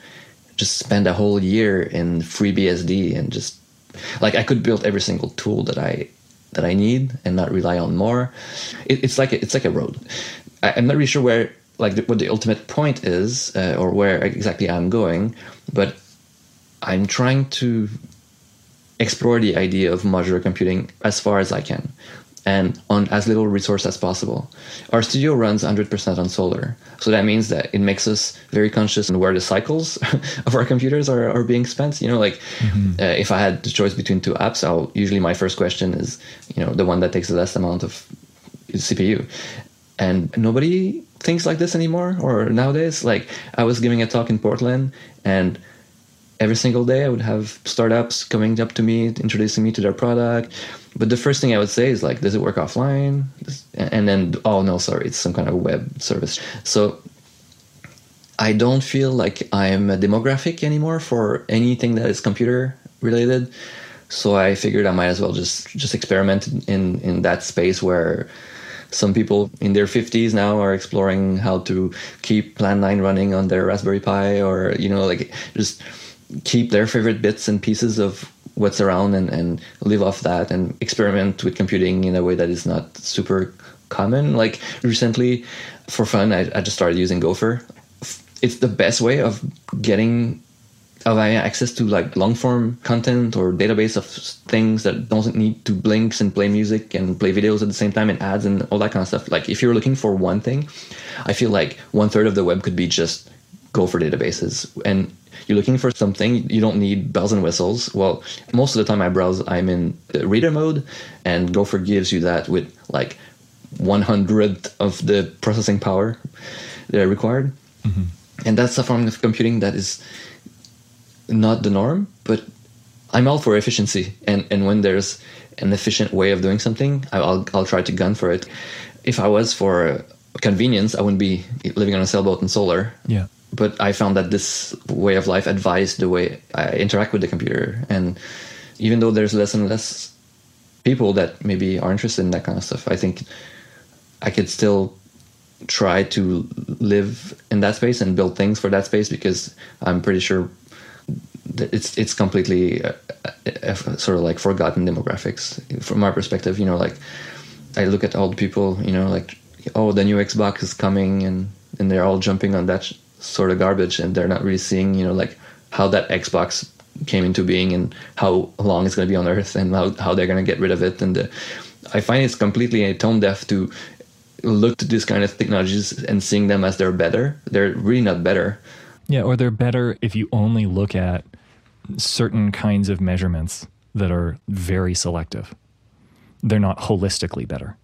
just spend a whole year in FreeBSD and just like I could build every single tool that I that I need and not rely on more. It, it's like a, it's like a road. I, am not really sure where like the, what the ultimate point is uh, or where exactly I'm going, but I'm trying to explore the idea of modular computing as far as I can and on as little resource as possible. Our studio runs 100% on solar. So that means that it makes us very conscious on where the cycles [LAUGHS] of our computers are, are being spent. You know, like mm-hmm. uh, if I had the choice between two apps, I'll usually my first question is, you know, the one that takes the less amount of CPU. And nobody thinks like this anymore or nowadays. Like I was giving a talk in Portland and every single day I would have startups coming up to me, introducing me to their product but the first thing I would say is like, does it work offline? And then, oh no, sorry, it's some kind of web service. So I don't feel like I'm a demographic anymore for anything that is computer related. So I figured I might as well just just experiment in in that space where some people in their 50s now are exploring how to keep Plan 9 running on their Raspberry Pi or you know like just keep their favorite bits and pieces of what's around and, and live off that and experiment with computing in a way that is not super common. Like recently, for fun, I, I just started using Gopher. It's the best way of getting of having access to like long form content or database of things that doesn't need to blinks and play music and play videos at the same time and ads and all that kind of stuff. Like if you're looking for one thing, I feel like one third of the web could be just Gopher databases. And you're looking for something, you don't need bells and whistles. Well, most of the time I browse, I'm in reader mode, and Gopher gives you that with like one hundredth of the processing power that are required. Mm-hmm. And that's a form of computing that is not the norm, but I'm all for efficiency. And, and when there's an efficient way of doing something, I'll, I'll try to gun for it. If I was for convenience, I wouldn't be living on a sailboat and solar. Yeah but I found that this way of life advised the way I interact with the computer. And even though there's less and less people that maybe are interested in that kind of stuff, I think I could still try to live in that space and build things for that space because I'm pretty sure it's it's completely a, a, a sort of like forgotten demographics from my perspective. You know, like I look at all the people, you know, like oh the new Xbox is coming and and they're all jumping on that sort of garbage and they're not really seeing you know like how that xbox came into being and how long it's going to be on earth and how, how they're going to get rid of it. And the, i find it's completely tone deaf to look to these kind of technologies and seeing them as they're better. They're really not better. Yeah or they're better if you only look at certain kinds of measurements that are very selective. They're not holistically better.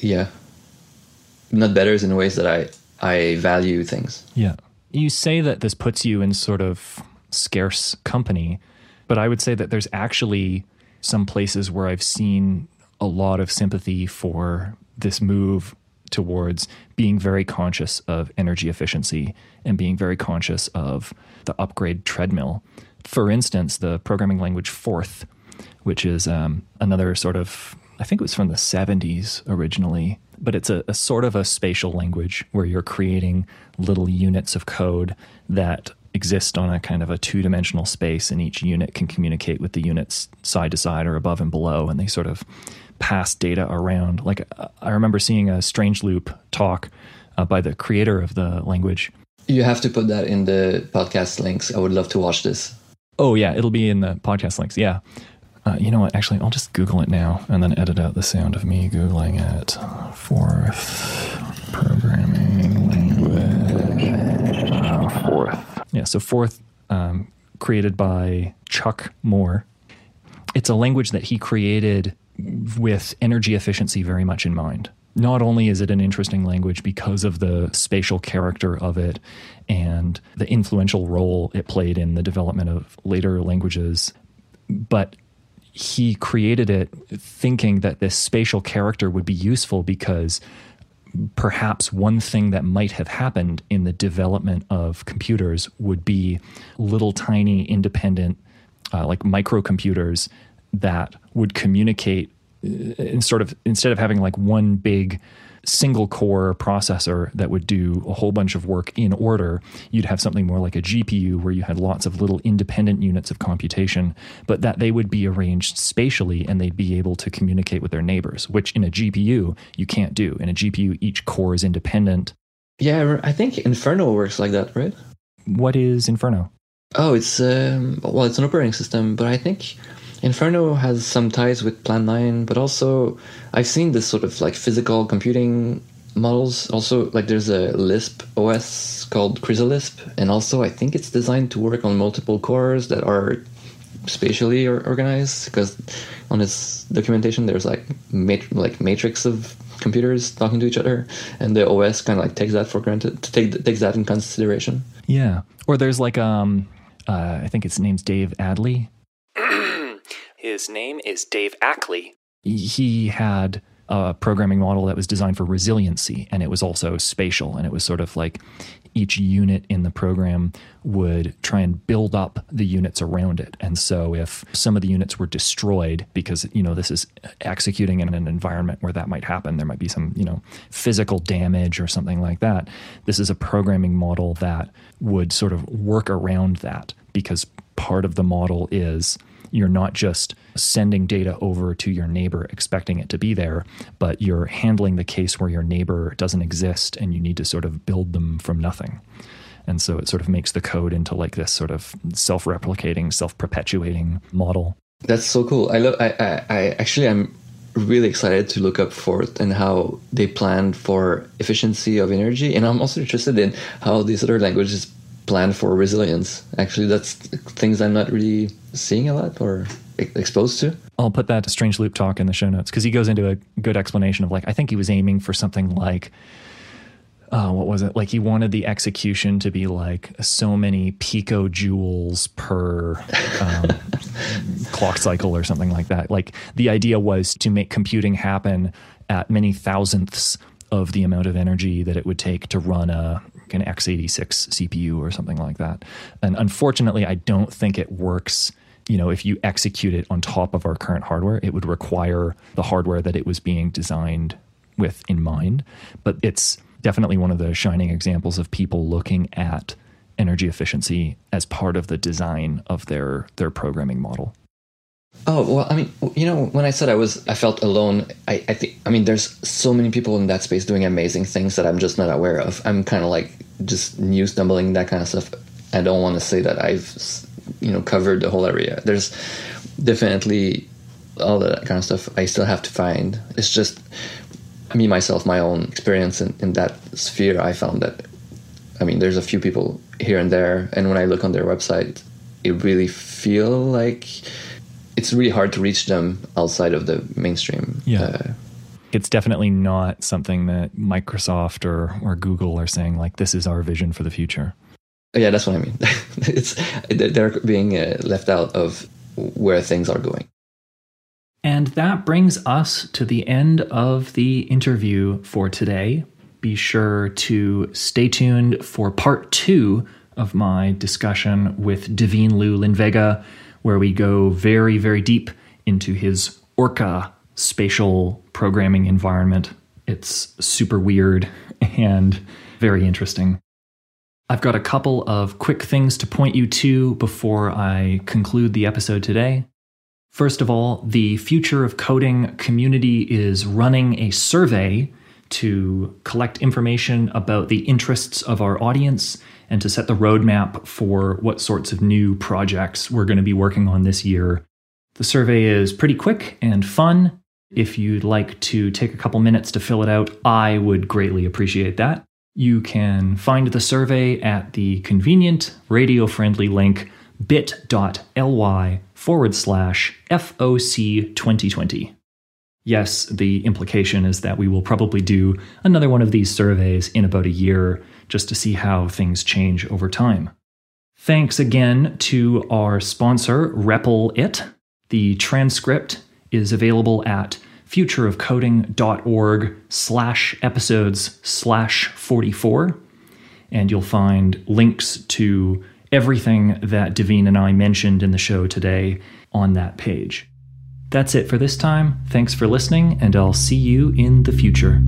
Yeah. Not better in ways that i I value things. Yeah. You say that this puts you in sort of scarce company, but I would say that there's actually some places where I've seen a lot of sympathy for this move towards being very conscious of energy efficiency and being very conscious of the upgrade treadmill. For instance, the programming language Forth, which is um, another sort of, I think it was from the 70s originally, but it's a, a, sort of a spatial language where you're creating little units of code that exist on a kind of a two dimensional space, and each unit can communicate with the units side to side or above and below, and they sort of pass data around. Like I remember seeing a Strange Loop talk uh, by the creator of the language. You have to put that in the podcast links. I would love to watch this. Oh, yeah, it'll be in the podcast links. Yeah. Uh, you know what? Actually, I'll just Google it now and then edit out the sound of me Googling it. Forth programming language. Uh, Forth. Yeah, so Forth, um, created by Chuck Moore. It's a language that he created with energy efficiency very much in mind. Not only is it an interesting language because of the spatial character of it and the influential role it played in the development of later languages, but he created it thinking that this spatial character would be useful because perhaps one thing that might have happened in the development of computers would be little tiny independent uh, like microcomputers that would communicate in sort of instead of having like one big single core processor that would do a whole bunch of work in order, you'd have something more like a GPU where you had lots of little independent units of computation, but that they would be arranged spatially and they'd be able to communicate with their neighbors, which in a GPU you can't do. In a GPU, each core is independent. Yeah, I think Inferno works like that, right? What is Inferno? Oh, it's um, well, it's an operating system, but I think Inferno has some ties with Plan 9, but also I've seen this sort of like physical computing models. Also, like there's a Lisp OS called ChrysaLisp, and also I think it's designed to work on multiple cores that are spatially organized because on its documentation there's like mat- like matrix of computers talking to each other and the os kind of like takes that for granted take takes that in consideration yeah or there's like um uh, i think its name's dave adley his name is Dave Ackley. He had a programming model that was designed for resiliency and it was also spatial and it was sort of like each unit in the program would try and build up the units around it and so if some of the units were destroyed because you know this is executing in an environment where that might happen there might be some you know physical damage or something like that this is a programming model that would sort of work around that because part of the model is you're not just sending data over to your neighbor expecting it to be there, but you're handling the case where your neighbor doesn't exist and you need to sort of build them from nothing. And so it sort of makes the code into like this sort of self replicating, self perpetuating model. That's so cool. I love. I, I, I actually I'm really excited to look up Forth and how they plan for efficiency of energy, and I'm also interested in how these other languages plan for resilience. Actually, that's things I'm not really seeing a lot or exposed to. I'll put that strange loop talk in the show notes because he goes into a good explanation of like I think he was aiming for something like uh, what was it? Like he wanted the execution to be like so many picojoules per um, [LAUGHS] clock cycle or something like that. Like the idea was to make computing happen at many thousandths of the amount of energy that it would take to run a an x86 CPU or something like that. And unfortunately, I don't think it works. You know, if you execute it on top of our current hardware, it would require the hardware that it was being designed with in mind. But it's definitely one of the shining examples of people looking at energy efficiency as part of the design of their their programming model. Oh well, I mean, you know, when I said I was, I felt alone. I, I think, I mean, there's so many people in that space doing amazing things that I'm just not aware of. I'm kind of like just new stumbling that kind of stuff. I don't want to say that I've, you know, covered the whole area. There's definitely all that kind of stuff I still have to find. It's just me myself, my own experience in, in that sphere. I found that, I mean, there's a few people here and there, and when I look on their website, it really feel like it's really hard to reach them outside of the mainstream. Yeah. Uh, it's definitely not something that Microsoft or, or Google are saying like this is our vision for the future. Yeah, that's what I mean. [LAUGHS] it's they're being uh, left out of where things are going. And that brings us to the end of the interview for today. Be sure to stay tuned for part two of my discussion with Devine Lu Linvega where we go very, very deep into his Orca spatial programming environment. It's super weird and very interesting. I've got a couple of quick things to point you to before I conclude the episode today. First of all, the Future of Coding community is running a survey to collect information about the interests of our audience and to set the roadmap for what sorts of new projects we're going to be working on this year. The survey is pretty quick and fun. If you'd like to take a couple minutes to fill it out, I would greatly appreciate that. You can find the survey at the convenient radio friendly link bit.ly forward slash FOC 2020. Yes, the implication is that we will probably do another one of these surveys in about a year just to see how things change over time. Thanks again to our sponsor, Repl.it. The transcript is available at futureofcoding.org slash episodes slash 44. And you'll find links to everything that Devine and I mentioned in the show today on that page. That's it for this time. Thanks for listening, and I'll see you in the future.